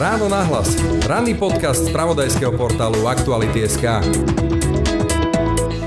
Ráno nahlas. Ranný podcast z pravodajského portálu Aktuality.sk.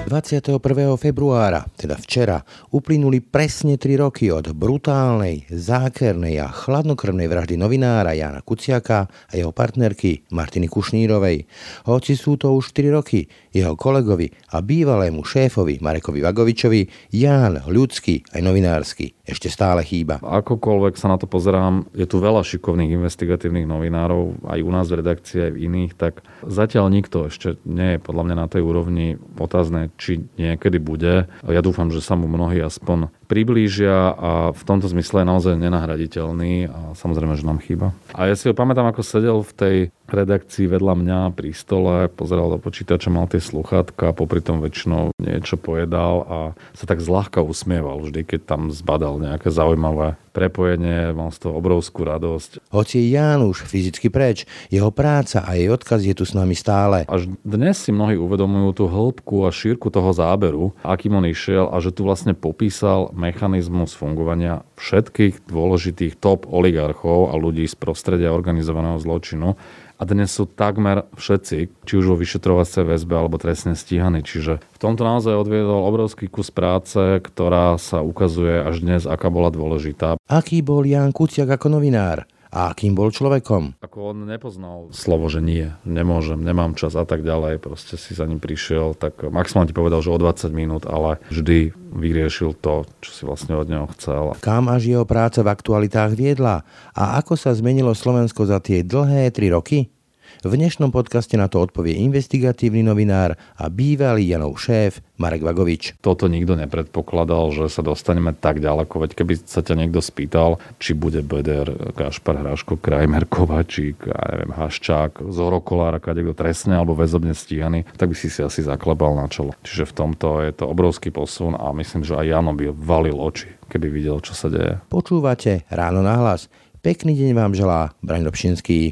21. februára, teda včera, uplynuli presne 3 roky od brutálnej, zákernej a chladnokrvnej vraždy novinára Jana Kuciaka a jeho partnerky Martiny Kušnírovej. Hoci sú to už 4 roky, jeho kolegovi a bývalému šéfovi Marekovi Vagovičovi Ján ľudský aj novinársky ešte stále chýba. Akokoľvek sa na to pozerám, je tu veľa šikovných investigatívnych novinárov, aj u nás v redakcii, aj v iných, tak zatiaľ nikto ešte nie je podľa mňa na tej úrovni otázne, či niekedy bude. Ja dúfam, že sa mu mnohí aspoň priblížia a v tomto zmysle je naozaj nenahraditeľný a samozrejme, že nám chýba. A ja si ho pamätám, ako sedel v tej redakcii vedľa mňa pri stole, pozeral do počítača, mal tie sluchátka, popri tom väčšinou niečo pojedal a sa tak zľahka usmieval vždy, keď tam zbadal nejaké zaujímavé prepojenie, mal z toho obrovskú radosť. Hoci je Ján už fyzicky preč, jeho práca a jej odkaz je tu s nami stále. Až dnes si mnohí uvedomujú tú hĺbku a šírku toho záberu, akým on išiel a že tu vlastne popísal mechanizmus fungovania všetkých dôležitých top oligarchov a ľudí z prostredia organizovaného zločinu a dnes sú takmer všetci, či už vo vyšetrovacej väzbe alebo trestne stíhaní. Čiže v tomto naozaj odviedol obrovský kus práce, ktorá sa ukazuje až dnes, aká bola dôležitá. Aký bol Jan Kuciak ako novinár? A akým bol človekom. Ako on nepoznal slovo, že nie, nemôžem, nemám čas a tak ďalej, proste si za ním prišiel, tak maximálne ti povedal, že o 20 minút, ale vždy vyriešil to, čo si vlastne od neho chcel. Kam až jeho práca v aktualitách viedla a ako sa zmenilo Slovensko za tie dlhé tri roky? V dnešnom podcaste na to odpovie investigatívny novinár a bývalý Janov šéf Marek Vagovič. Toto nikto nepredpokladal, že sa dostaneme tak ďaleko, veď keby sa ťa niekto spýtal, či bude Beder, Gašpar Hráško, Krajmer Kovačík, ja neviem, Haščák, Zoro Kolár, kto trestne alebo väzobne stíhaný, tak by si si asi zaklepal na čelo. Čiže v tomto je to obrovský posun a myslím, že aj Jano by valil oči, keby videl, čo sa deje. Počúvate Ráno na hlas. Pekný deň vám želá Braň Dobšinský.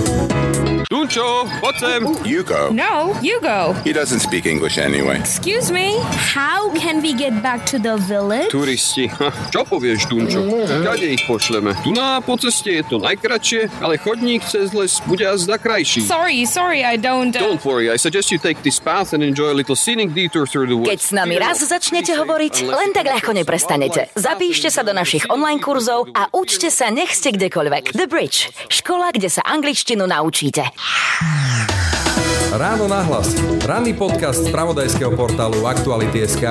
Dunčo, poď sem. You go. No, you go. He doesn't speak English anyway. Excuse me. How can we get back to the village? Turisti. Ha, čo povieš, Dunčo? Kade ich pošleme? Tu na po ceste je to najkračšie, ale chodník cez les bude azda krajší. Sorry, sorry, I don't... Uh... Don't worry, I suggest you take this path and enjoy a little scenic detour through the woods. Keď s nami raz začnete hovoriť, len tak ľahko neprestanete. Zapíšte sa do našich online kurzov a učte sa, nech ste kdekoľvek. The Bridge. Škola, kde sa angličtinu naučíte. Ráno nahlas. Ranný podcast z pravodajského portálu Aktuality.sk.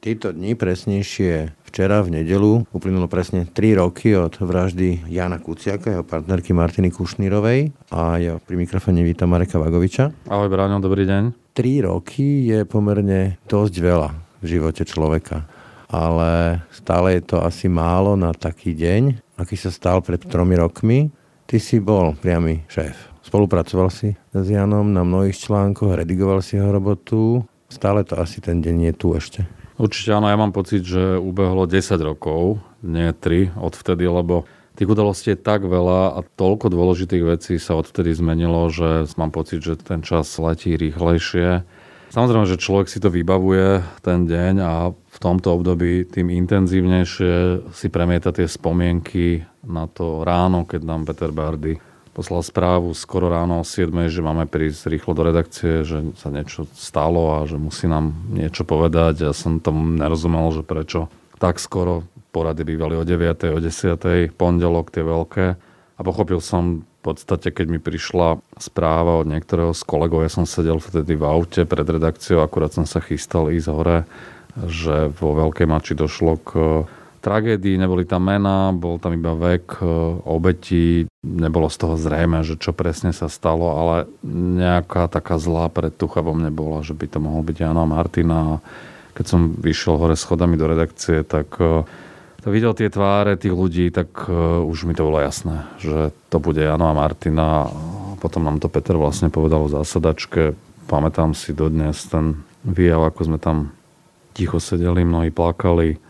Tieto dni, presnejšie včera v nedelu, uplynulo presne 3 roky od vraždy Jana Kuciaka, jeho partnerky Martiny Kušnírovej a ja pri mikrofóne vítam Mareka Vagoviča. Ahoj Bráňo, dobrý deň. 3 roky je pomerne dosť veľa v živote človeka, ale stále je to asi málo na taký deň, aký sa stal pred tromi rokmi, Ty si bol priamy šéf. Spolupracoval si s Janom na mnohých článkoch, redigoval si jeho robotu. Stále to asi ten deň je tu ešte. Určite áno, ja mám pocit, že ubehlo 10 rokov, nie 3 odvtedy, lebo tých udalostí je tak veľa a toľko dôležitých vecí sa odvtedy zmenilo, že mám pocit, že ten čas letí rýchlejšie. Samozrejme, že človek si to vybavuje ten deň a v tomto období tým intenzívnejšie si premieta tie spomienky na to ráno, keď nám Peter Bardy poslal správu skoro ráno o 7, že máme prísť rýchlo do redakcie, že sa niečo stalo a že musí nám niečo povedať. Ja som tomu nerozumel, že prečo tak skoro porady bývali o 9, o 10, pondelok tie veľké. A pochopil som v podstate, keď mi prišla správa od niektorého z kolegov, ja som sedel vtedy v aute pred redakciou, akurát som sa chystal ísť hore, že vo Veľkej Mači došlo k tragédii, neboli tam mená, bol tam iba vek e, obetí, nebolo z toho zrejme, že čo presne sa stalo, ale nejaká taká zlá predtucha vo mne bola, že by to mohol byť Jano a Martina. Keď som vyšiel hore schodami do redakcie, tak e, to videl tie tváre tých ľudí, tak e, už mi to bolo jasné, že to bude Jano a Martina. Potom nám to Peter vlastne povedal v zásadačke. Pamätám si dodnes ten výjav, ako sme tam ticho sedeli, mnohí plakali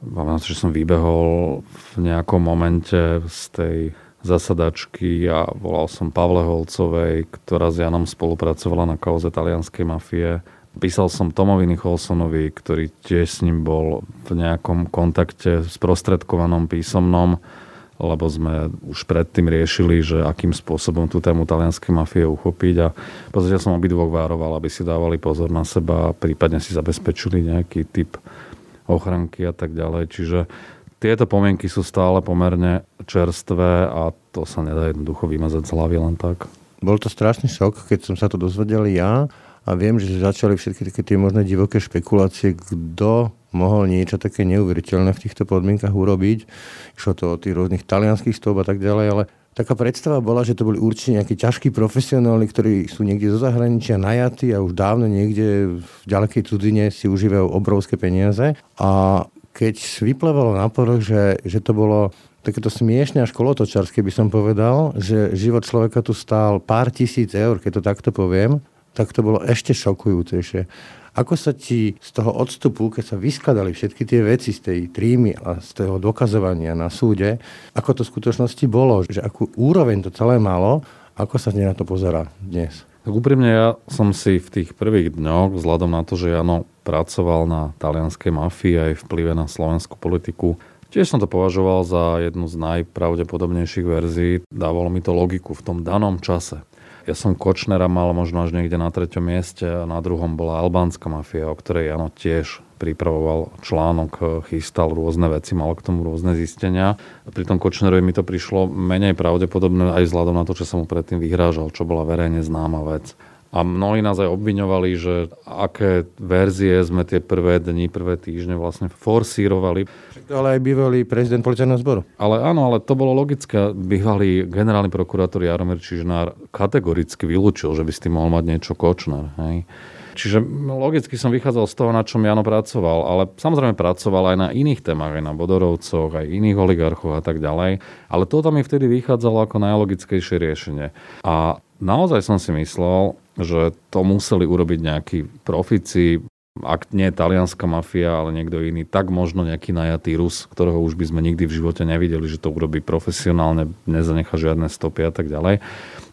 Pamätám že som vybehol v nejakom momente z tej zasadačky a volal som Pavle Holcovej, ktorá s Janom spolupracovala na kauze talianskej mafie Písal som Tomovi Nicholsonovi, ktorý tiež s ním bol v nejakom kontakte sprostredkovanom písomnom, lebo sme už predtým riešili, že akým spôsobom tú tému talianskej mafie uchopiť a v podstate som obidvoch vároval, aby si dávali pozor na seba a prípadne si zabezpečili nejaký typ ochranky a tak ďalej. Čiže tieto pomienky sú stále pomerne čerstvé a to sa nedá jednoducho vymazať z hlavy len tak. Bol to strašný šok, keď som sa to dozvedel ja a viem, že začali všetky také tie možné divoké špekulácie, kto mohol niečo také neuveriteľné v týchto podmienkach urobiť. Išlo to o tých rôznych talianských stôb a tak ďalej, ale taká predstava bola, že to boli určite nejakí ťažkí profesionáli, ktorí sú niekde zo zahraničia najatí a už dávno niekde v ďalekej cudzine si užívajú obrovské peniaze. A keď vyplevalo na povrch, že, že to bolo takéto smiešne až kolotočarské by som povedal, že život človeka tu stál pár tisíc eur, keď to takto poviem, tak to bolo ešte šokujúcejšie. Ako sa ti z toho odstupu, keď sa vyskladali všetky tie veci z tej trímy a z toho dokazovania na súde, ako to v skutočnosti bolo, že akú úroveň to celé malo, ako sa na to pozera dnes? Tak úprimne ja som si v tých prvých dňoch, vzhľadom na to, že Jano pracoval na talianskej mafii aj vplyve na slovenskú politiku, Tiež som to považoval za jednu z najpravdepodobnejších verzií. Dávalo mi to logiku v tom danom čase. Ja som Kočnera mal možno až niekde na treťom mieste a na druhom bola albánska mafia, o ktorej Jano tiež pripravoval článok, chystal rôzne veci, mal k tomu rôzne zistenia. Pri tom Kočnerovi mi to prišlo menej pravdepodobné aj vzhľadom na to, čo som mu predtým vyhrážal, čo bola verejne známa vec. A mnohí nás aj obviňovali, že aké verzie sme tie prvé dni, prvé týždne vlastne forsírovali. Ale aj bývalý prezident policajného zboru. Ale áno, ale to bolo logické. Bývalý generálny prokurátor Jaromír Čižnár kategoricky vylúčil, že by s tým mohol mať niečo Kočner. Hej. Čiže logicky som vychádzal z toho, na čom Jano pracoval, ale samozrejme pracoval aj na iných témach, aj na Bodorovcoch, aj iných oligarchov a tak ďalej. Ale toto mi vtedy vychádzalo ako najlogickejšie riešenie. A naozaj som si myslel, že to museli urobiť nejakí profici, ak nie talianská mafia, ale niekto iný, tak možno nejaký najatý Rus, ktorého už by sme nikdy v živote nevideli, že to urobí profesionálne, nezanecha žiadne stopy a tak ďalej.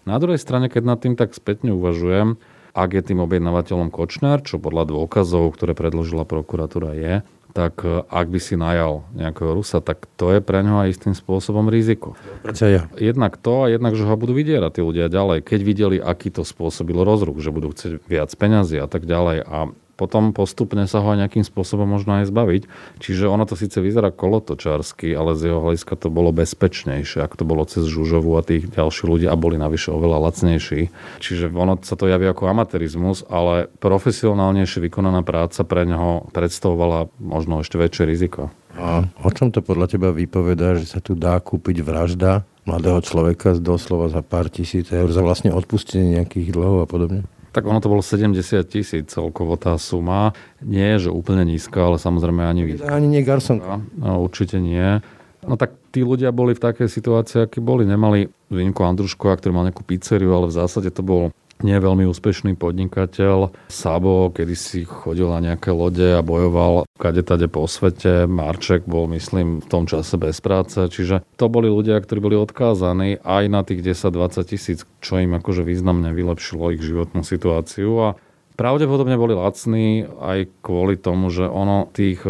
Na druhej strane, keď nad tým tak spätne uvažujem, ak je tým objednávateľom Kočner, čo podľa dôkazov, ktoré predložila prokuratúra je, tak e, ak by si najal nejakého Rusa, tak to je pre ňoho aj istým spôsobom riziko. Prečo ja? Jednak to a jednak, že ho budú vydierať tí ľudia ďalej. Keď videli, aký to spôsobilo rozruch, že budú chcieť viac peňazí a tak ďalej. A potom postupne sa ho nejakým spôsobom možno aj zbaviť. Čiže ono to síce vyzerá kolotočársky, ale z jeho hľadiska to bolo bezpečnejšie, ak to bolo cez Žužovu a tých ďalších ľudí a boli navyše oveľa lacnejší. Čiže ono sa to javí ako amatérizmus, ale profesionálnejšie vykonaná práca pre neho predstavovala možno ešte väčšie riziko. A o čom to podľa teba vypovedá, že sa tu dá kúpiť vražda mladého človeka doslova za pár tisíc eur, za vlastne odpustenie nejakých dlhov a podobne? Tak ono to bolo 70 tisíc celkovo tá suma. Nie je, že úplne nízka, ale samozrejme ani... Ani nie Garson. No, určite nie. No tak tí ľudia boli v takej situácii, aký boli. Nemali výnimku Andruškova, ktorý mal nejakú pizzeriu, ale v zásade to bol nie veľmi úspešný podnikateľ. Sabo, kedy si chodil na nejaké lode a bojoval kade tade po svete. Marček bol, myslím, v tom čase bez práce. Čiže to boli ľudia, ktorí boli odkázaní aj na tých 10-20 tisíc, čo im akože významne vylepšilo ich životnú situáciu. A pravdepodobne boli lacní aj kvôli tomu, že ono tých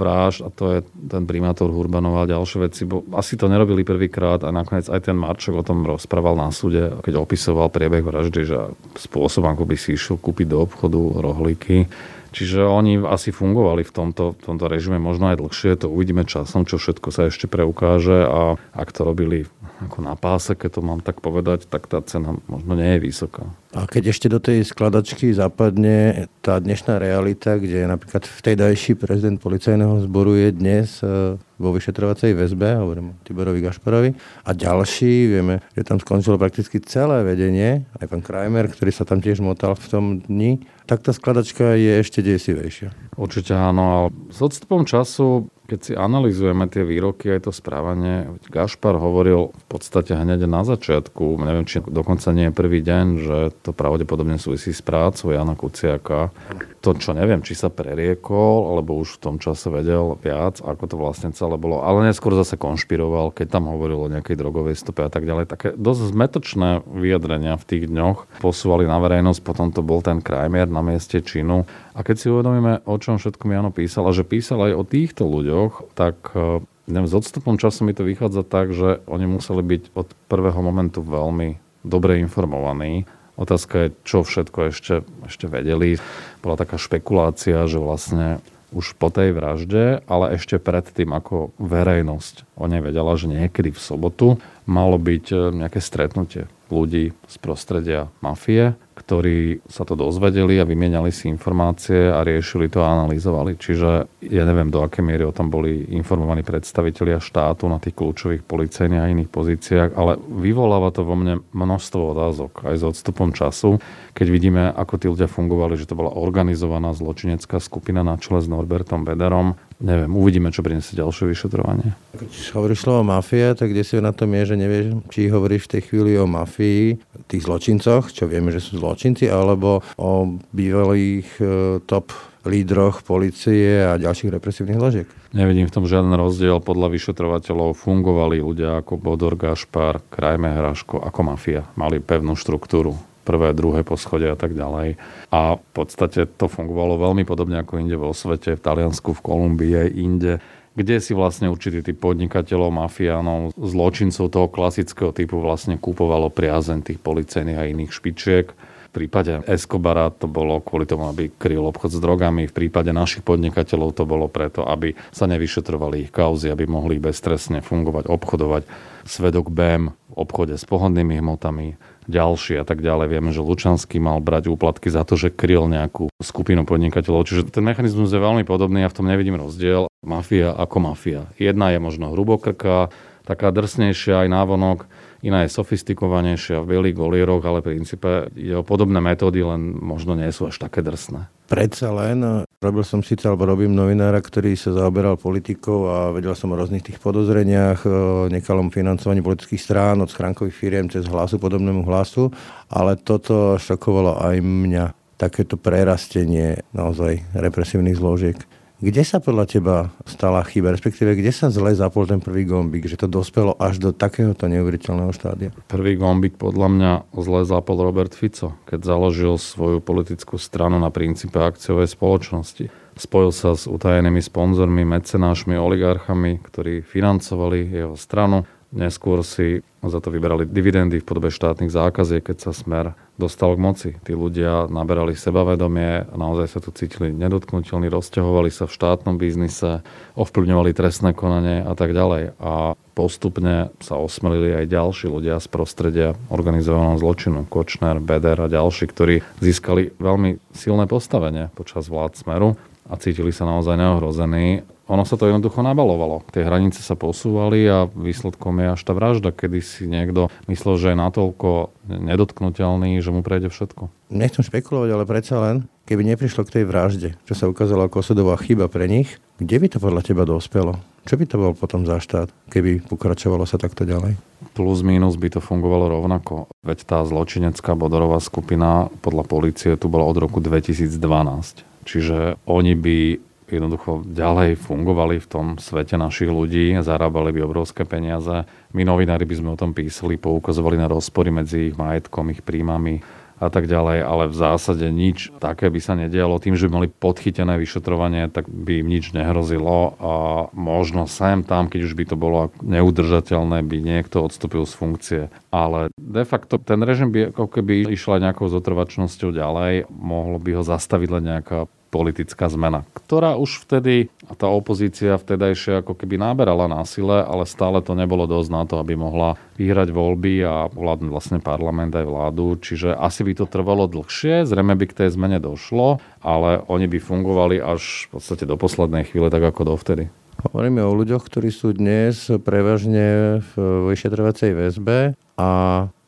vražd, a to je ten primátor Hurbanov a ďalšie veci, bo asi to nerobili prvýkrát a nakoniec aj ten Marčok o tom rozprával na súde, keď opisoval priebeh vraždy, že spôsob, ako by si išiel kúpiť do obchodu rohlíky. Čiže oni asi fungovali v tomto, v tomto režime možno aj dlhšie, to uvidíme časom, čo všetko sa ešte preukáže a ak to robili ako na páse, keď to mám tak povedať, tak tá cena možno nie je vysoká. A keď ešte do tej skladačky zapadne tá dnešná realita, kde napríklad vtedajší prezident policajného zboru je dnes e, vo vyšetrovacej väzbe, hovorím o Tiborovi Gašparovi, a ďalší, vieme, že tam skončilo prakticky celé vedenie, aj pán Kramer, ktorý sa tam tiež motal v tom dni, tak tá skladačka je ešte desivejšia. Určite áno. S odstupom času keď si analizujeme tie výroky aj to správanie, Gašpar hovoril v podstate hneď na začiatku, neviem, či dokonca nie je prvý deň, že to pravdepodobne súvisí s prácou Jana Kuciaka. To, čo neviem, či sa preriekol, alebo už v tom čase vedel viac, ako to vlastne celé bolo. Ale neskôr zase konšpiroval, keď tam hovoril o nejakej drogovej stope a tak ďalej. Také dosť zmetočné vyjadrenia v tých dňoch posúvali na verejnosť, potom to bol ten krajmier na mieste činu. A keď si uvedomíme, o čom všetko Jano písal, a že písal aj o týchto ľuďoch, tak e, neviem, s odstupom času mi to vychádza tak, že oni museli byť od prvého momentu veľmi dobre informovaní Otázka je, čo všetko ešte, ešte vedeli. Bola taká špekulácia, že vlastne už po tej vražde, ale ešte predtým, ako verejnosť o nej vedela, že niekedy v sobotu malo byť e, nejaké stretnutie ľudí z prostredia mafie, ktorí sa to dozvedeli a vymieniali si informácie a riešili to a analyzovali. Čiže ja neviem, do aké miery o tom boli informovaní predstavitelia štátu na tých kľúčových policajných a iných pozíciách, ale vyvoláva to vo mne množstvo otázok aj s odstupom času, keď vidíme, ako tí ľudia fungovali, že to bola organizovaná zločinecká skupina na čele s Norbertom Bederom, neviem, uvidíme, čo prinesie ďalšie vyšetrovanie. Keď hovoríš slovo mafia, tak kde si na tom je, že nevieš, či hovoríš v tej chvíli o mafii, tých zločincoch, čo vieme, že sú zločinci, alebo o bývalých e, top lídroch policie a ďalších represívnych zložiek. Nevidím v tom žiaden rozdiel. Podľa vyšetrovateľov fungovali ľudia ako Bodor Gašpar, Krajme Hraško, ako mafia. Mali pevnú štruktúru prvé, druhé poschodie a tak ďalej. A v podstate to fungovalo veľmi podobne ako inde vo svete, v Taliansku, v Kolumbii inde kde si vlastne určitý typ podnikateľov, mafiánov, zločincov toho klasického typu vlastne kúpovalo priazen tých policajných a iných špičiek. V prípade Escobara to bolo kvôli tomu, aby kryl obchod s drogami. V prípade našich podnikateľov to bolo preto, aby sa nevyšetrovali ich kauzy, aby mohli bezstresne fungovať, obchodovať. Svedok BEM v obchode s pohodnými hmotami, ďalší a tak ďalej. Vieme, že Lučanský mal brať úplatky za to, že kryl nejakú skupinu podnikateľov. Čiže ten mechanizmus je veľmi podobný a v tom nevidím rozdiel. Mafia ako mafia. Jedna je možno hrubokrká, taká drsnejšia aj návonok, iná je sofistikovanejšia v bielých golieroch, ale v princípe je o podobné metódy, len možno nie sú až také drsné. Predsa len, robil som síce, alebo robím novinára, ktorý sa zaoberal politikou a vedel som o rôznych tých podozreniach, o nekalom financovaní politických strán, od schránkových firiem cez hlasu, podobnému hlasu, ale toto šokovalo aj mňa takéto prerastenie naozaj represívnych zložiek. Kde sa podľa teba stala chyba, respektíve kde sa zle zapol ten prvý gombík, že to dospelo až do takéhoto neuveriteľného štádia? Prvý gombík podľa mňa zle zapol Robert Fico, keď založil svoju politickú stranu na princípe akciovej spoločnosti. Spojil sa s utajenými sponzormi, mecenášmi, oligarchami, ktorí financovali jeho stranu Neskôr si za to vyberali dividendy v podobe štátnych zákaziek, keď sa smer dostal k moci. Tí ľudia naberali sebavedomie, naozaj sa tu cítili nedotknutelní, rozťahovali sa v štátnom biznise, ovplyvňovali trestné konanie a tak ďalej. A postupne sa osmelili aj ďalší ľudia z prostredia organizovaného zločinu, Kočner, Beder a ďalší, ktorí získali veľmi silné postavenie počas vlád Smeru a cítili sa naozaj neohrození ono sa to jednoducho nabalovalo. Tie hranice sa posúvali a výsledkom je až tá vražda, kedy si niekto myslel, že je natoľko nedotknutelný, že mu prejde všetko. Nechcem špekulovať, ale predsa len, keby neprišlo k tej vražde, čo sa ukázalo ako osudová chyba pre nich, kde by to podľa teba dospelo? Čo by to bol potom za štát, keby pokračovalo sa takto ďalej? Plus minus by to fungovalo rovnako. Veď tá zločinecká bodorová skupina podľa policie tu bola od roku 2012. Čiže oni by jednoducho ďalej fungovali v tom svete našich ľudí, zarábali by obrovské peniaze. My novinári by sme o tom písali, poukazovali na rozpory medzi ich majetkom, ich príjmami a tak ďalej, ale v zásade nič také by sa nedialo. Tým, že by mali podchytené vyšetrovanie, tak by im nič nehrozilo a možno sem tam, keď už by to bolo neudržateľné, by niekto odstúpil z funkcie. Ale de facto ten režim by ako keby išla nejakou zotrvačnosťou ďalej, mohlo by ho zastaviť len nejaká politická zmena, ktorá už vtedy, a tá opozícia vtedajšia ako keby náberala na sile, ale stále to nebolo dosť na to, aby mohla vyhrať voľby a vládnuť vlastne parlament aj vládu. Čiže asi by to trvalo dlhšie, zrejme by k tej zmene došlo, ale oni by fungovali až v podstate do poslednej chvíle, tak ako dovtedy. Hovoríme o ľuďoch, ktorí sú dnes prevažne v vyšetrovacej väzbe a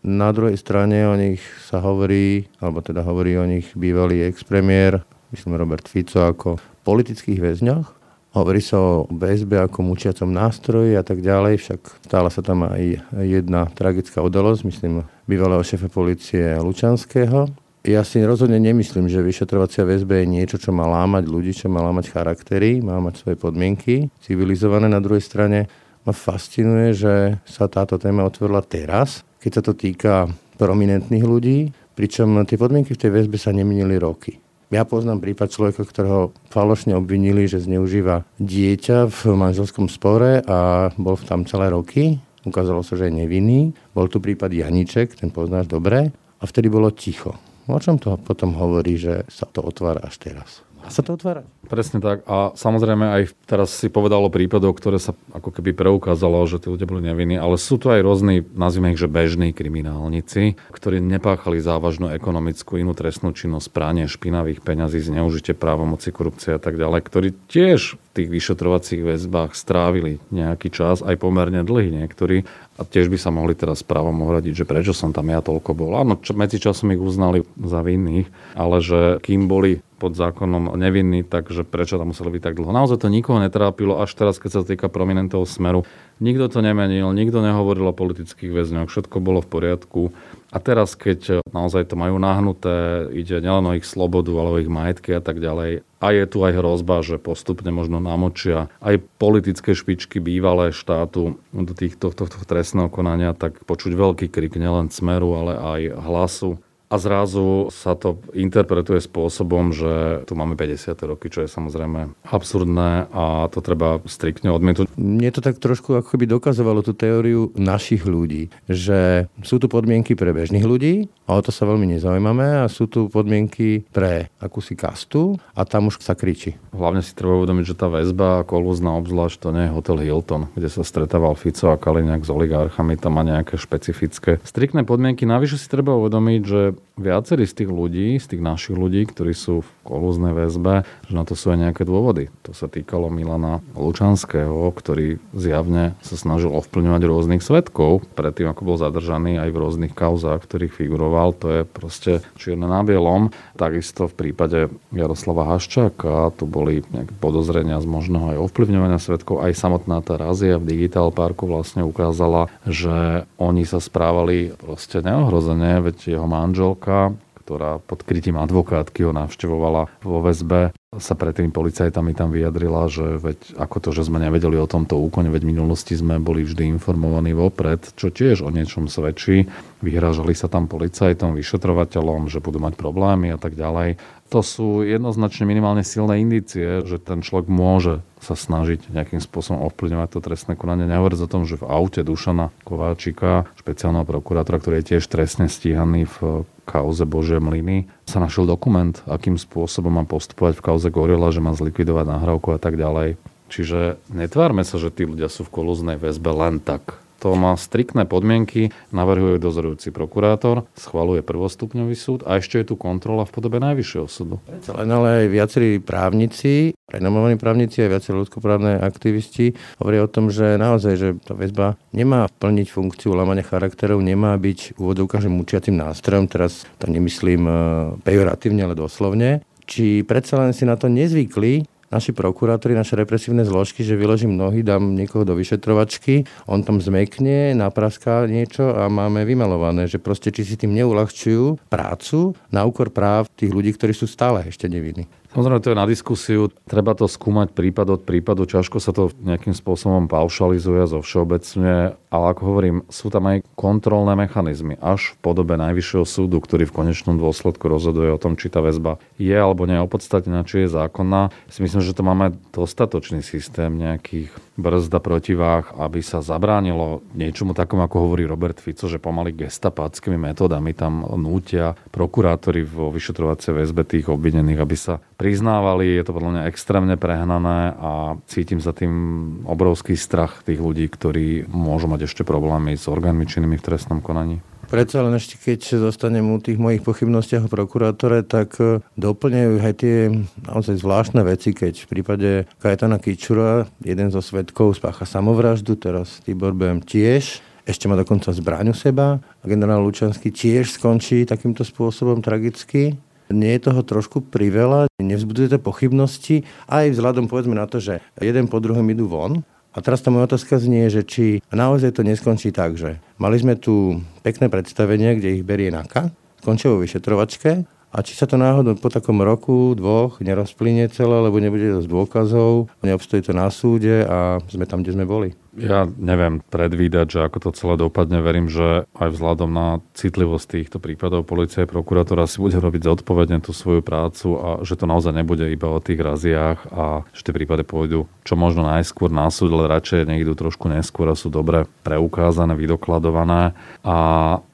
na druhej strane o nich sa hovorí, alebo teda hovorí o nich bývalý expremiér myslím Robert Fico, ako politických väzňoch. Hovorí sa o väzbe ako mučiacom nástroji a tak ďalej, však stála sa tam aj jedna tragická udalosť, myslím, bývalého šefa policie Lučanského. Ja si rozhodne nemyslím, že vyšetrovacia väzba je niečo, čo má lámať ľudí, čo má lámať charaktery, má mať svoje podmienky, civilizované na druhej strane. Ma fascinuje, že sa táto téma otvorila teraz, keď sa to týka prominentných ľudí, pričom tie podmienky v tej väzbe sa nemenili roky. Ja poznám prípad človeka, ktorého falošne obvinili, že zneužíva dieťa v manželskom spore a bol tam celé roky. Ukázalo sa, že je nevinný. Bol tu prípad Janiček, ten poznáš dobre. A vtedy bolo ticho. O čom to potom hovorí, že sa to otvára až teraz? Sa to otvára? Presne tak. A samozrejme aj teraz si povedalo prípadov, ktoré sa ako keby preukázalo, že tí ľudia boli nevinní, ale sú tu aj rôzni, nazvime ich, že bežní kriminálnici, ktorí nepáchali závažnú ekonomickú inú trestnú činnosť, pranie špinavých peňazí, zneužitie právomoci, korupcie a tak ďalej, ktorí tiež v tých vyšetrovacích väzbách strávili nejaký čas, aj pomerne dlhý niektorí, a tiež by sa mohli teraz právom ohradiť, že prečo som tam ja toľko bol. Áno, čo, medzi časom ich uznali za vinných, ale že kým boli pod zákonom nevinní, takže prečo tam museli byť tak dlho. Naozaj to nikoho netrápilo, až teraz, keď sa týka prominentov smeru. Nikto to nemenil, nikto nehovoril o politických väzňoch, všetko bolo v poriadku. A teraz, keď naozaj to majú nahnuté, ide nielen o ich slobodu, ale o ich majetky a tak ďalej. A je tu aj hrozba, že postupne možno namočia aj politické špičky bývalé štátu do týchto, tohto trestného konania, tak počuť veľký krik nielen smeru, ale aj hlasu a zrazu sa to interpretuje spôsobom, že tu máme 50. roky, čo je samozrejme absurdné a to treba striktne odmietnúť. Mne to tak trošku ako by dokazovalo tú teóriu našich ľudí, že sú tu podmienky pre bežných ľudí a o to sa veľmi nezaujímame a sú tu podmienky pre akúsi kastu a tam už sa kričí. Hlavne si treba uvedomiť, že tá väzba kolúzna obzvlášť to nie je hotel Hilton, kde sa stretával Fico a Kaliňák s oligarchami, tam má nejaké špecifické striktné podmienky. Navyše si treba uvedomiť, že viacerí z tých ľudí, z tých našich ľudí, ktorí sú v kolúznej väzbe, že na to sú aj nejaké dôvody. To sa týkalo Milana Lučanského, ktorý zjavne sa snažil ovplyvňovať rôznych svetkov predtým, ako bol zadržaný aj v rôznych kauzách, ktorých figuroval. To je proste čierne na bielom. Takisto v prípade Jaroslava Haščáka tu boli nejaké podozrenia z možného aj ovplyvňovania svetkov. Aj samotná tá razia v Digital Parku vlastne ukázala, že oni sa správali proste neohrozene, veď jeho manžel manželka, ktorá pod krytím advokátky ho navštevovala vo väzbe, sa pred tými policajtami tam vyjadrila, že veď ako to, že sme nevedeli o tomto úkone, veď v minulosti sme boli vždy informovaní vopred, čo tiež o niečom svedčí. Vyhrážali sa tam policajtom, vyšetrovateľom, že budú mať problémy a tak ďalej. To sú jednoznačne minimálne silné indície, že ten človek môže sa snažiť nejakým spôsobom ovplyvňovať to trestné konanie. Nehovoriť o tom, že v aute Dušana Kováčika, špeciálneho prokurátora, ktorý je tiež trestne stíhaný v kauze Božie mlyny, sa našiel dokument, akým spôsobom má postupovať v kauze Gorila, že má zlikvidovať nahrávku a tak ďalej. Čiže netvárme sa, že tí ľudia sú v kolúznej väzbe len tak to má striktné podmienky, navrhuje dozorujúci prokurátor, schvaluje prvostupňový súd a ešte je tu kontrola v podobe najvyššieho súdu. Len ale aj viacerí právnici, renomovaní právnici a viacerí ľudskoprávne aktivisti hovoria o tom, že naozaj, že tá väzba nemá plniť funkciu lamania charakterov, nemá byť úvodovka, že mučiacim nástrojom, teraz to nemyslím eh, pejoratívne, ale doslovne, či predsa len si na to nezvykli naši prokurátori, naše represívne zložky, že vyložím nohy, dám niekoho do vyšetrovačky, on tam zmekne, napraská niečo a máme vymalované, že proste či si tým neulahčujú prácu na úkor práv tých ľudí, ktorí sú stále ešte nevinní. Samozrejme, to je na diskusiu. Treba to skúmať prípad od prípadu. Ťažko sa to nejakým spôsobom paušalizuje zo všeobecne, ale ako hovorím, sú tam aj kontrolné mechanizmy, až v podobe Najvyššieho súdu, ktorý v konečnom dôsledku rozhoduje o tom, či tá väzba je alebo nie opodstatnená, či je zákonná. Si myslím, že to máme dostatočný systém nejakých brzda protiváh, aby sa zabránilo niečomu takom, ako hovorí Robert Fico, že pomaly gestapáckými metódami tam nútia prokurátori vo vyšetrovacej väzbe tých obvinených, aby sa priznávali. Je to podľa mňa extrémne prehnané a cítim za tým obrovský strach tých ľudí, ktorí môžu mať ešte problémy s orgánmi činnými v trestnom konaní. Predsa len ešte keď zostanem u tých mojich pochybnostiach o prokurátore, tak e, doplňajú aj tie naozaj zvláštne veci, keď v prípade Kajetana Kičura jeden zo svetkov spácha samovraždu, teraz Tibor Bem tiež, ešte má dokonca zbraň u seba generál Lučanský tiež skončí takýmto spôsobom tragicky Nie je toho trošku priveľa? Nevzbudzuje to pochybnosti? Aj vzhľadom povedzme na to, že jeden po druhom idú von, a teraz tá moja otázka znie, že či naozaj to neskončí tak, že mali sme tu pekné predstavenie, kde ich berie NAKA, skončia vo vyšetrovačke a či sa to náhodou po takom roku, dvoch nerozplynie celé, lebo nebude dosť dôkazov, neobstojí to na súde a sme tam, kde sme boli. Ja neviem predvídať, že ako to celé dopadne. Verím, že aj vzhľadom na citlivosť týchto prípadov policia a prokurátora si bude robiť zodpovedne tú svoju prácu a že to naozaj nebude iba o tých raziach a že tie prípady pôjdu čo možno najskôr na súd, ale radšej nech trošku neskôr a sú dobre preukázané, vydokladované. A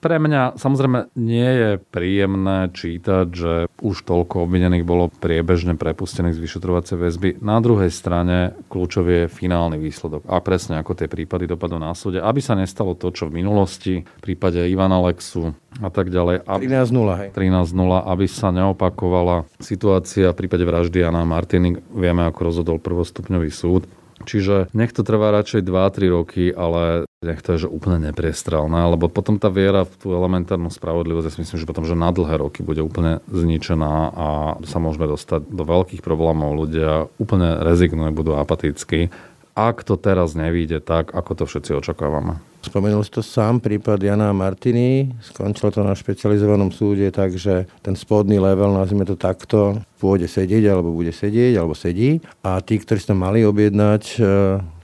pre mňa samozrejme nie je príjemné čítať, že už toľko obvinených bolo priebežne prepustených z vyšetrovacej väzby. Na druhej strane kľúčový je finálny výsledok. A presne tie prípady dopadnú na súde, aby sa nestalo to, čo v minulosti, v prípade Ivana Lexu a tak ďalej. 13-0, hej. 13-0, aby sa neopakovala situácia v prípade vraždy Jana Martiny. Vieme, ako rozhodol prvostupňový súd. Čiže nech to trvá radšej 2-3 roky, ale nech to je že úplne nepriestrelné, lebo potom tá viera v tú elementárnu spravodlivosť, ja si myslím, že potom, že na dlhé roky bude úplne zničená a sa môžeme dostať do veľkých problémov. Ľudia úplne rezignujú, budú apatickí ak to teraz nevíde tak, ako to všetci očakávame. Spomenul si to sám, prípad Jana a Martiny. Skončilo to na špecializovanom súde, takže ten spodný level, nazvime to takto, pôjde sedieť, alebo bude sedieť, alebo sedí. A tí, ktorí sa mali objednať, e,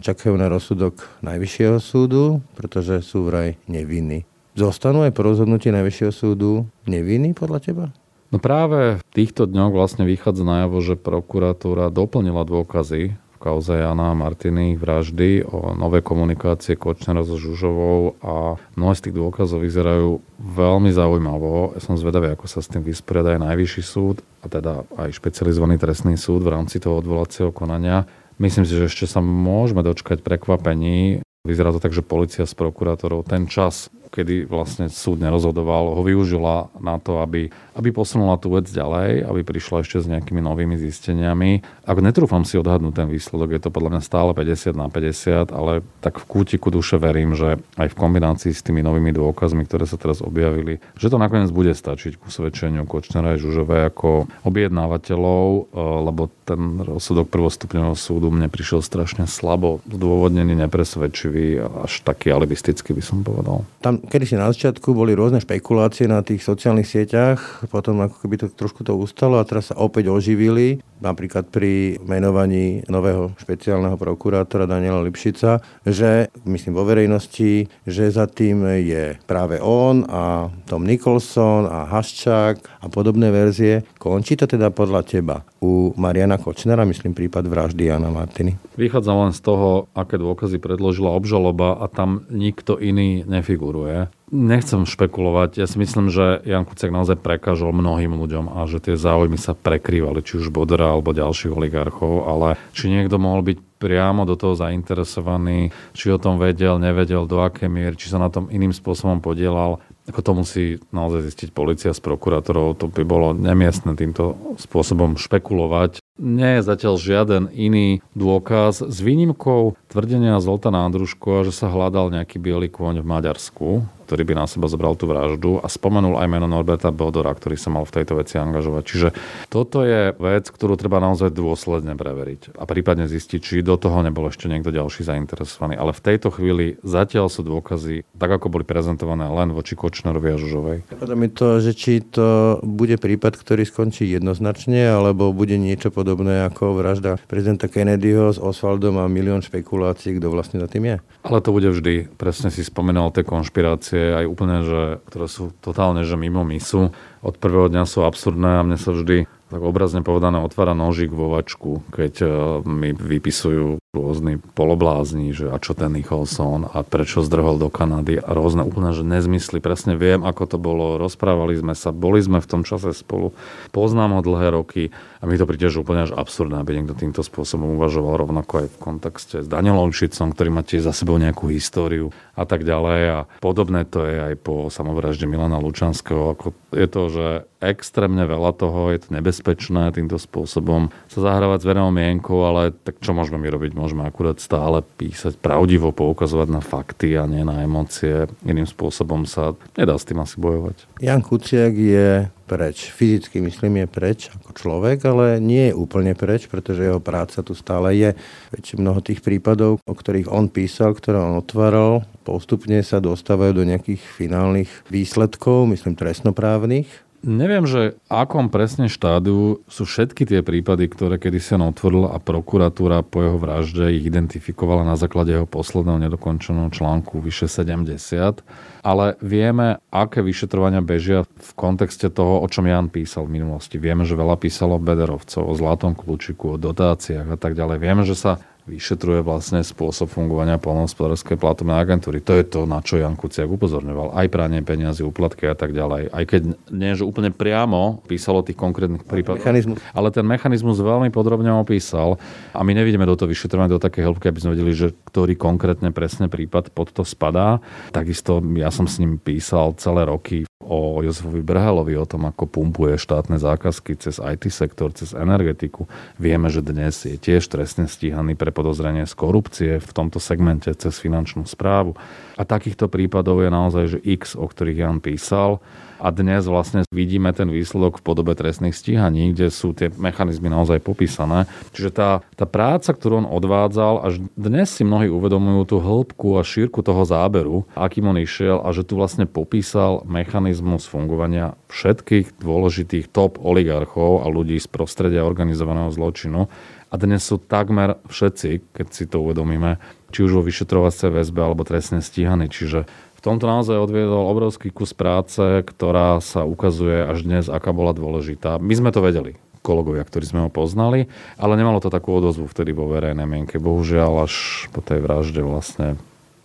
čakajú na rozsudok Najvyššieho súdu, pretože sú vraj nevinní. Zostanú aj po rozhodnutí Najvyššieho súdu nevinní podľa teba? No práve v týchto dňoch vlastne vychádza najavo, že prokuratúra doplnila dôkazy kauze Jana Martiny vraždy, o nové komunikácie Kočnera so Žužovou a mnohé z tých dôkazov vyzerajú veľmi zaujímavo. Ja som zvedavý, ako sa s tým vysporiada aj Najvyšší súd a teda aj špecializovaný trestný súd v rámci toho odvolacieho konania. Myslím si, že ešte sa môžeme dočkať prekvapení. Vyzerá to tak, že policia s prokurátorov ten čas, kedy vlastne súd nerozhodoval, ho využila na to, aby, aby posunula tú vec ďalej, aby prišla ešte s nejakými novými zisteniami. Ako netrúfam si odhadnúť ten výsledok, je to podľa mňa stále 50 na 50, ale tak v kútiku duše verím, že aj v kombinácii s tými novými dôkazmi, ktoré sa teraz objavili, že to nakoniec bude stačiť ku svedčeniu Kočnera a Žužové ako objednávateľov, e, lebo ten rozsudok prvostupňového súdu mne prišiel strašne slabo zdôvodnený, nepresvedčivý, až taký alibistický by som povedal. Tam kedy si na začiatku boli rôzne špekulácie na tých sociálnych sieťach, potom ako keby to trošku to ustalo a teraz sa opäť oživili, napríklad pri menovaní nového špeciálneho prokurátora Daniela Lipšica, že myslím vo verejnosti, že za tým je práve on a Tom Nicholson a Haščák a podobné verzie. Končí to teda podľa teba u Mariana Kočnera, myslím prípad vraždy Jana Martiny? Vychádza len z toho, aké dôkazy predložila obžaloba a tam nikto iný nefiguruje. Nechcem špekulovať. Ja si myslím, že Jan Kuciak naozaj prekážal mnohým ľuďom a že tie záujmy sa prekrývali, či už Bodora alebo ďalších oligarchov, ale či niekto mohol byť priamo do toho zainteresovaný, či o tom vedel, nevedel, do aké miery, či sa na tom iným spôsobom podielal. Ako to musí naozaj zistiť policia s prokurátorov, to by bolo nemiestne týmto spôsobom špekulovať. Nie je zatiaľ žiaden iný dôkaz s výnimkou tvrdenia Zoltana Andruško, že sa hľadal nejaký biely kôň v Maďarsku, ktorý by na seba zobral tú vraždu a spomenul aj meno Norberta Bodora, ktorý sa mal v tejto veci angažovať. Čiže toto je vec, ktorú treba naozaj dôsledne preveriť a prípadne zistiť, či do toho nebol ešte niekto ďalší zainteresovaný. Ale v tejto chvíli zatiaľ sú dôkazy, tak ako boli prezentované len voči Kočnerovi a Žužovej. Napadá mi to, že či to bude prípad, ktorý skončí jednoznačne, alebo bude niečo pod podobné ako vražda prezidenta Kennedyho s Osvaldom a milión špekulácií, kto vlastne za tým je. Ale to bude vždy. Presne si spomínal tie konšpirácie, aj úplne, že, ktoré sú totálne, že mimo misu. Od prvého dňa sú absurdné a mne sa vždy tak obrazne povedané otvára nožík vo vačku, keď e, mi vypisujú rôzni poloblázni, že a čo ten Nicholson a prečo zdrhol do Kanady a rôzne úplne, že nezmysly. Presne viem, ako to bolo, rozprávali sme sa, boli sme v tom čase spolu, poznám ho dlhé roky a mi to príde, že úplne až absurdné, aby niekto týmto spôsobom uvažoval rovnako aj v kontexte s Danielom Šicom, ktorý má tiež za sebou nejakú históriu a tak ďalej a podobné to je aj po samovražde Milana Lučanského. Ako je to, že extrémne veľa toho, je to nebezpečné týmto spôsobom sa zahrávať s verejnou mienkou, ale tak čo môžeme my robiť? Môžeme akurát stále písať pravdivo, poukazovať na fakty a nie na emócie. Iným spôsobom sa nedá s tým asi bojovať. Jan Kuciak je preč. Fyzicky myslím je preč ako človek, ale nie je úplne preč, pretože jeho práca tu stále je. Veď mnoho tých prípadov, o ktorých on písal, ktoré on otváral, postupne sa dostávajú do nejakých finálnych výsledkov, myslím trestnoprávnych. Neviem, že akom presne štádiu sú všetky tie prípady, ktoré kedy sa otvoril a prokuratúra po jeho vražde ich identifikovala na základe jeho posledného nedokončeného článku vyše 70. Ale vieme, aké vyšetrovania bežia v kontexte toho, o čom Jan písal v minulosti. Vieme, že veľa písalo Bederovcov, o Zlatom kľúčiku, o dotáciách a tak ďalej. Vieme, že sa vyšetruje vlastne spôsob fungovania polnohospodárskej platobnej agentúry. To je to, na čo Jan Kuciak upozorňoval. Aj pranie peniazy, úplatky a tak ďalej. Aj keď nie, že úplne priamo písalo tých konkrétnych prípadov. Ale ten mechanizmus veľmi podrobne opísal a my nevidíme do toho vyšetrovania do takej hĺbky, aby sme vedeli, že ktorý konkrétne presne prípad pod to spadá. Takisto ja som s ním písal celé roky o Jozefovi Brhelovi, o tom, ako pumpuje štátne zákazky cez IT sektor, cez energetiku. Vieme, že dnes je tiež trestne stíhaný pre podozrenie z korupcie v tomto segmente cez finančnú správu. A takýchto prípadov je naozaj že X, o ktorých Jan písal a dnes vlastne vidíme ten výsledok v podobe trestných stíhaní, kde sú tie mechanizmy naozaj popísané. Čiže tá, tá práca, ktorú on odvádzal, až dnes si mnohí uvedomujú tú hĺbku a šírku toho záberu, akým on išiel a že tu vlastne popísal mechanizmus fungovania všetkých dôležitých top oligarchov a ľudí z prostredia organizovaného zločinu. A dnes sú takmer všetci, keď si to uvedomíme, či už vo vyšetrovacej väzbe alebo trestne stíhaní. Čiže tomto naozaj odviedol obrovský kus práce, ktorá sa ukazuje až dnes, aká bola dôležitá. My sme to vedeli, kolegovia, ktorí sme ho poznali, ale nemalo to takú odozvu vtedy vo verejnej mienke. Bohužiaľ až po tej vražde vlastne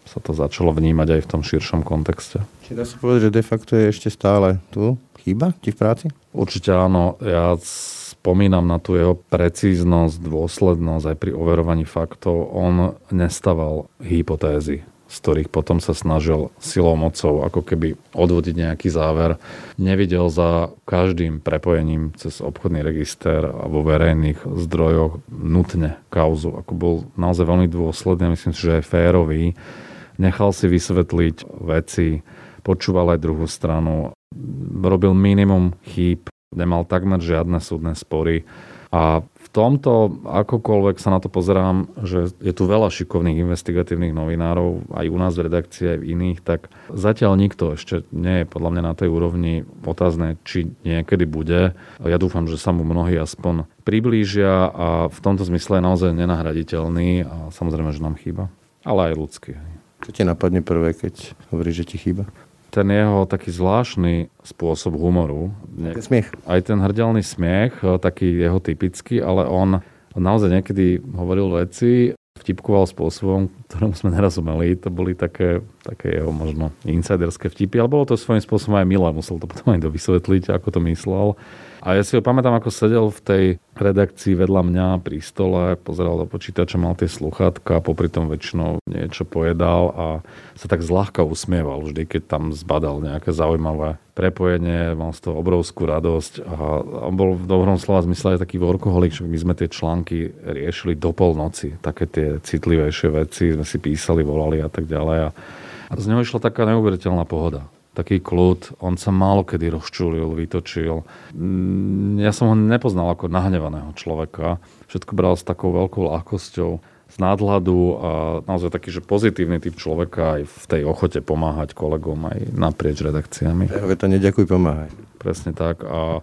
sa to začalo vnímať aj v tom širšom kontexte. Či dá sa povedať, že de facto je ešte stále tu? Chýba ti v práci? Určite áno. Ja spomínam na tú jeho precíznosť, dôslednosť aj pri overovaní faktov. On nestaval hypotézy z ktorých potom sa snažil silou mocou ako keby odvodiť nejaký záver. Nevidel za každým prepojením cez obchodný register a vo verejných zdrojoch nutne kauzu. Ako bol naozaj veľmi dôsledný, myslím si, že aj férový. Nechal si vysvetliť veci, počúval aj druhú stranu, robil minimum chýb, nemal takmer žiadne súdne spory a tomto, akokoľvek sa na to pozerám, že je tu veľa šikovných investigatívnych novinárov, aj u nás v redakcii, aj v iných, tak zatiaľ nikto ešte nie je podľa mňa na tej úrovni otázne, či niekedy bude. Ja dúfam, že sa mu mnohí aspoň priblížia a v tomto zmysle je naozaj nenahraditeľný a samozrejme, že nám chýba. Ale aj ľudský. Čo ti napadne prvé, keď hovoríš, že ti chýba? Ten jeho taký zvláštny spôsob humoru. Ten smiech. Aj ten hrdelný smiech, e, taký jeho typický, ale on naozaj niekedy hovoril veci, vtipkoval spôsobom, ktorom sme nerozumeli. To boli také, také jeho možno insiderské vtipy, ale bolo to svojím spôsobom aj milé. Musel to potom aj dovysvetliť, ako to myslel. A ja si ho pamätám, ako sedel v tej redakcii vedľa mňa pri stole, pozeral do počítača, mal tie sluchátka, popri tom väčšinou niečo pojedal a sa tak zľahka usmieval vždy, keď tam zbadal nejaké zaujímavé prepojenie, mal z toho obrovskú radosť a on bol v dobrom slova zmysle aj taký workoholik, že my sme tie články riešili do polnoci, také tie citlivejšie veci sme si písali, volali a tak ďalej a z neho išla taká neuveriteľná pohoda taký kľud. On sa málo kedy rozčulil, vytočil. Mm, ja som ho nepoznal ako nahnevaného človeka. Všetko bral s takou veľkou ľahkosťou, z nadhľadu a naozaj taký, že pozitívny typ človeka aj v tej ochote pomáhať kolegom aj naprieč redakciami. Ja to neďakuj, pomáhaj. Presne tak. A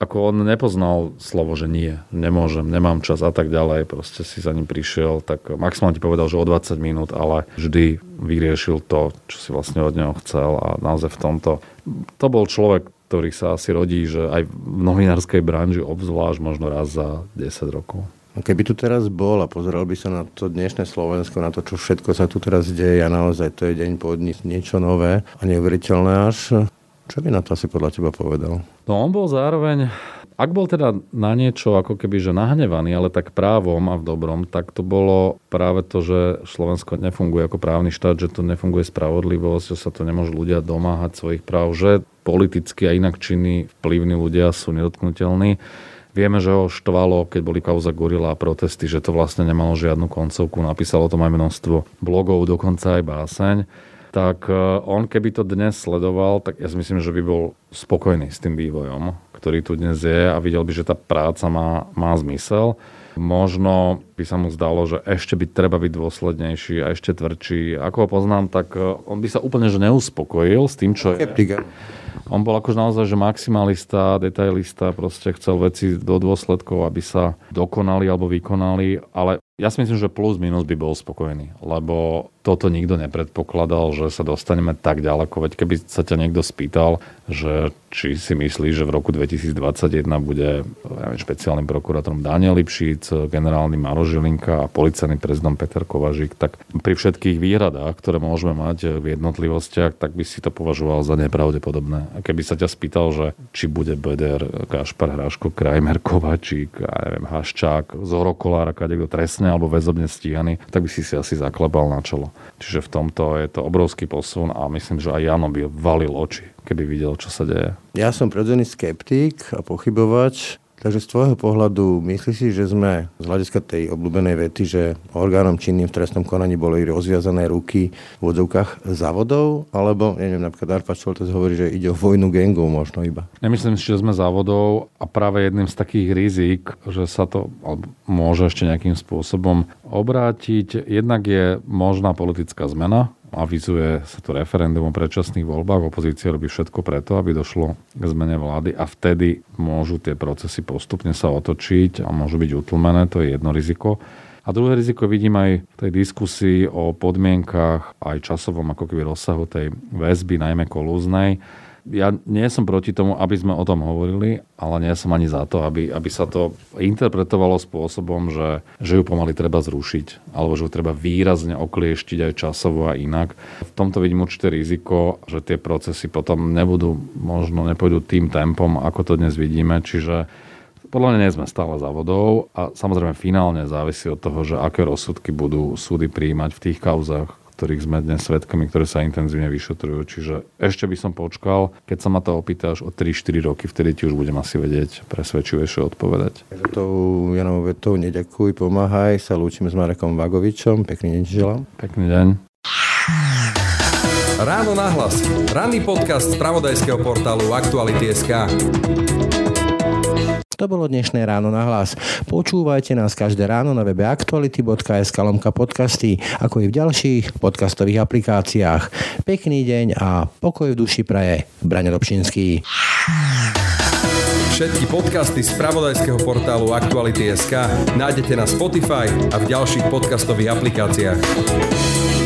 ako on nepoznal slovo, že nie, nemôžem, nemám čas a tak ďalej, proste si za ním prišiel, tak maximálne ti povedal, že o 20 minút, ale vždy vyriešil to, čo si vlastne od neho chcel a naozaj v tomto, to bol človek, ktorý sa asi rodí, že aj v novinárskej branži obzvlášť možno raz za 10 rokov. Keby tu teraz bol a pozeral by sa na to dnešné Slovensko, na to, čo všetko sa tu teraz deje a naozaj to je deň po dni niečo nové a neuveriteľné až, čo by na to asi podľa teba povedal? No on bol zároveň ak bol teda na niečo ako keby že nahnevaný, ale tak právom a v dobrom, tak to bolo práve to, že Slovensko nefunguje ako právny štát, že to nefunguje spravodlivosť, že sa to nemôžu ľudia domáhať svojich práv, že politicky a inak činní vplyvní ľudia sú nedotknutelní. Vieme, že ho štvalo, keď boli kauza Gorila a protesty, že to vlastne nemalo žiadnu koncovku. Napísalo to aj množstvo blogov, dokonca aj báseň tak e, on keby to dnes sledoval, tak ja si myslím, že by bol spokojný s tým vývojom, ktorý tu dnes je a videl by, že tá práca má, má zmysel. Možno by sa mu zdalo, že ešte by treba byť dôslednejší a ešte tvrdší. Ako ho poznám, tak e, on by sa úplne že neuspokojil s tým, čo je. On bol akož naozaj, že maximalista, detailista, proste chcel veci do dôsledkov, aby sa dokonali alebo vykonali, ale ja si myslím, že plus minus by bol spokojný, lebo toto nikto nepredpokladal, že sa dostaneme tak ďaleko. Veď keby sa ťa niekto spýtal, že či si myslíš, že v roku 2021 bude ja neviem, špeciálnym prokurátorom Daniel Lipšic, generálny Maro Žilinka a policajný prezident Peter Kovažík, tak pri všetkých výhradách, ktoré môžeme mať v jednotlivostiach, tak by si to považoval za nepravdepodobné. A keby sa ťa spýtal, že či bude Beder, Gašpar Hráško, Krajmer, Kovačík, ja neviem, Haščák, Zoro Kolár, kto trestne alebo väzobne stíhaný, tak by si si asi zaklepal na čelo. Čiže v tomto je to obrovský posun a myslím, že aj Jano by valil oči, keby videl, čo sa deje. Ja som prirodzený skeptik a pochybovač Takže z tvojho pohľadu myslíš si, že sme z hľadiska tej obľúbenej vety, že orgánom činným v trestnom konaní boli rozviazané ruky v odzovkách závodov, alebo neviem, napríklad Arpa Šoltes hovorí, že ide o vojnu gengov možno iba. Nemyslím si, že sme závodov a práve jedným z takých rizik, že sa to môže ešte nejakým spôsobom obrátiť, jednak je možná politická zmena, avizuje sa tu referendum o predčasných voľbách, opozícia robí všetko preto, aby došlo k zmene vlády a vtedy môžu tie procesy postupne sa otočiť a môžu byť utlmené, to je jedno riziko. A druhé riziko vidím aj v tej diskusii o podmienkach aj časovom ako keby rozsahu tej väzby, najmä kolúznej ja nie som proti tomu, aby sme o tom hovorili, ale nie som ani za to, aby, aby sa to interpretovalo spôsobom, že, že ju pomaly treba zrušiť, alebo že ju treba výrazne oklieštiť aj časovo a inak. V tomto vidím určité riziko, že tie procesy potom nebudú, možno nepôjdu tým tempom, ako to dnes vidíme, čiže podľa mňa nie sme stále závodov a samozrejme finálne závisí od toho, že aké rozsudky budú súdy príjmať v tých kauzách, ktorých sme dnes svetkami, ktoré sa intenzívne vyšetrujú. Čiže ešte by som počkal, keď sa ma to opýtaš o 3-4 roky, vtedy ti už budem asi vedieť presvedčivejšie odpovedať. Za tou Janovou vetou neďakuj, pomáhaj, sa lúčim s Marekom Vagovičom. Pekný deň želám. Pekný deň. Ráno nahlas. Ranný podcast z pravodajského portálu Aktuality.sk. To bolo dnešné ráno na hlas. Počúvajte nás každé ráno na webe aktuality.sk lomka podcasty, ako i v ďalších podcastových aplikáciách. Pekný deň a pokoj v duši praje. Brane Dobšinský. Všetky podcasty z pravodajského portálu Aktuality.sk nájdete na Spotify a v ďalších podcastových aplikáciách.